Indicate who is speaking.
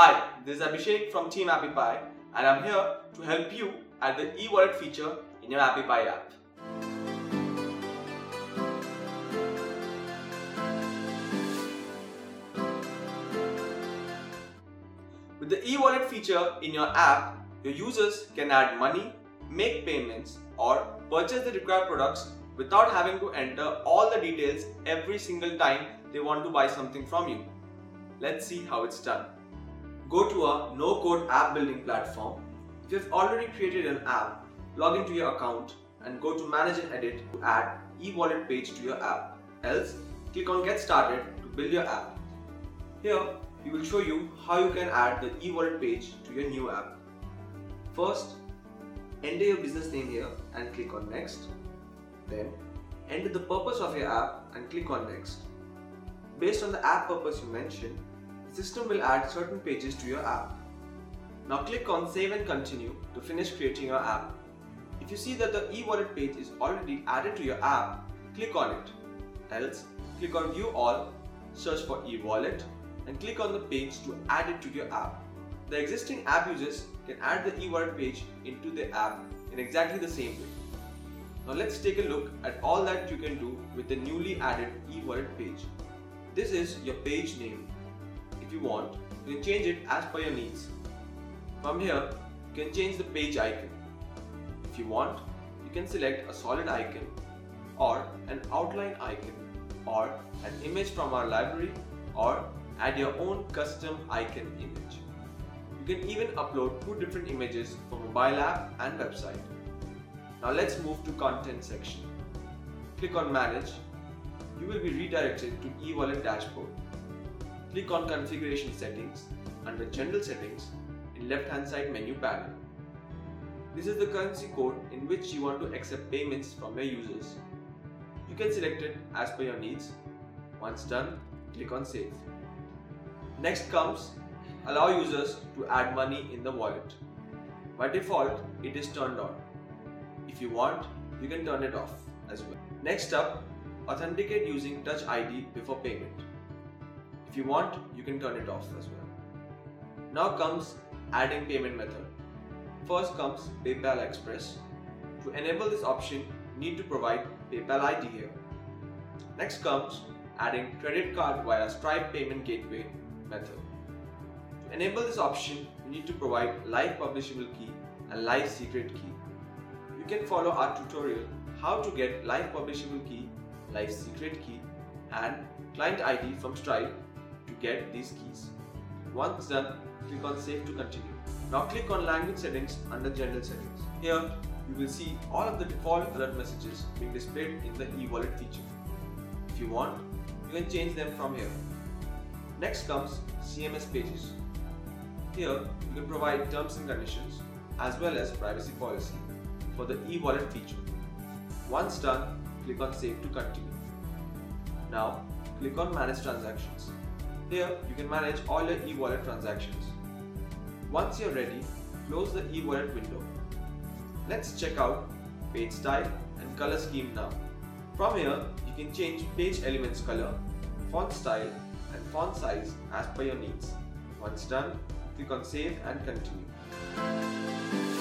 Speaker 1: Hi, this is Abhishek from Team AppyPie and I'm here to help you add the e-wallet feature in your AppyPie app. With the e-wallet feature in your app, your users can add money, make payments or purchase the required products without having to enter all the details every single time they want to buy something from you. Let's see how it's done. Go to a no-code app building platform. If you've already created an app, log into your account and go to manage and edit to add e-wallet page to your app. Else, click on get started to build your app. Here, we will show you how you can add the e-wallet page to your new app. First, enter your business name here and click on next. Then, enter the purpose of your app and click on next. Based on the app purpose you mentioned, the system will add certain pages to your app. Now click on save and continue to finish creating your app. If you see that the e-wallet page is already added to your app, click on it. Else, click on view all, search for e-wallet and click on the page to add it to your app. The existing app users can add the e-wallet page into the app in exactly the same way. Now let's take a look at all that you can do with the newly added e-wallet page. This is your page name. If you want, you can change it as per your needs. From here, you can change the page icon. If you want, you can select a solid icon or an outline icon or an image from our library or add your own custom icon image. You can even upload two different images for mobile app and website. Now let's move to content section. Click on manage. You will be redirected to eWallet dashboard. Click on configuration settings under general settings in left hand side menu panel. This is the currency code in which you want to accept payments from your users. You can select it as per your needs. Once done, click on save. Next comes allow users to add money in the wallet. By default, it is turned on. If you want, you can turn it off as well. Next up, authenticate using Touch ID before payment. If you want, you can turn it off as well. Now comes adding payment method. First comes PayPal Express. To enable this option, you need to provide PayPal ID here. Next comes adding credit card via Stripe Payment Gateway method. To enable this option, you need to provide live publishable key and live secret key. You can follow our tutorial how to get live publishable key, live secret key and client ID from Stripe to get these keys. Once done, click on save to continue. Now click on language settings under general settings. Here you will see all of the default alert messages being displayed in the e-wallet feature. If you want, you can change them from here. Next comes CMS pages. Here you can provide terms and conditions as well as privacy policy for the e-wallet feature. Once done, click on save to continue. Now click on manage transactions. Here you can manage all your e-wallet transactions. Once you're ready, close the e-wallet window. Let's check out page style and color scheme now. From here, you can change page elements color, font style and font size as per your needs. Once done, click on save and continue.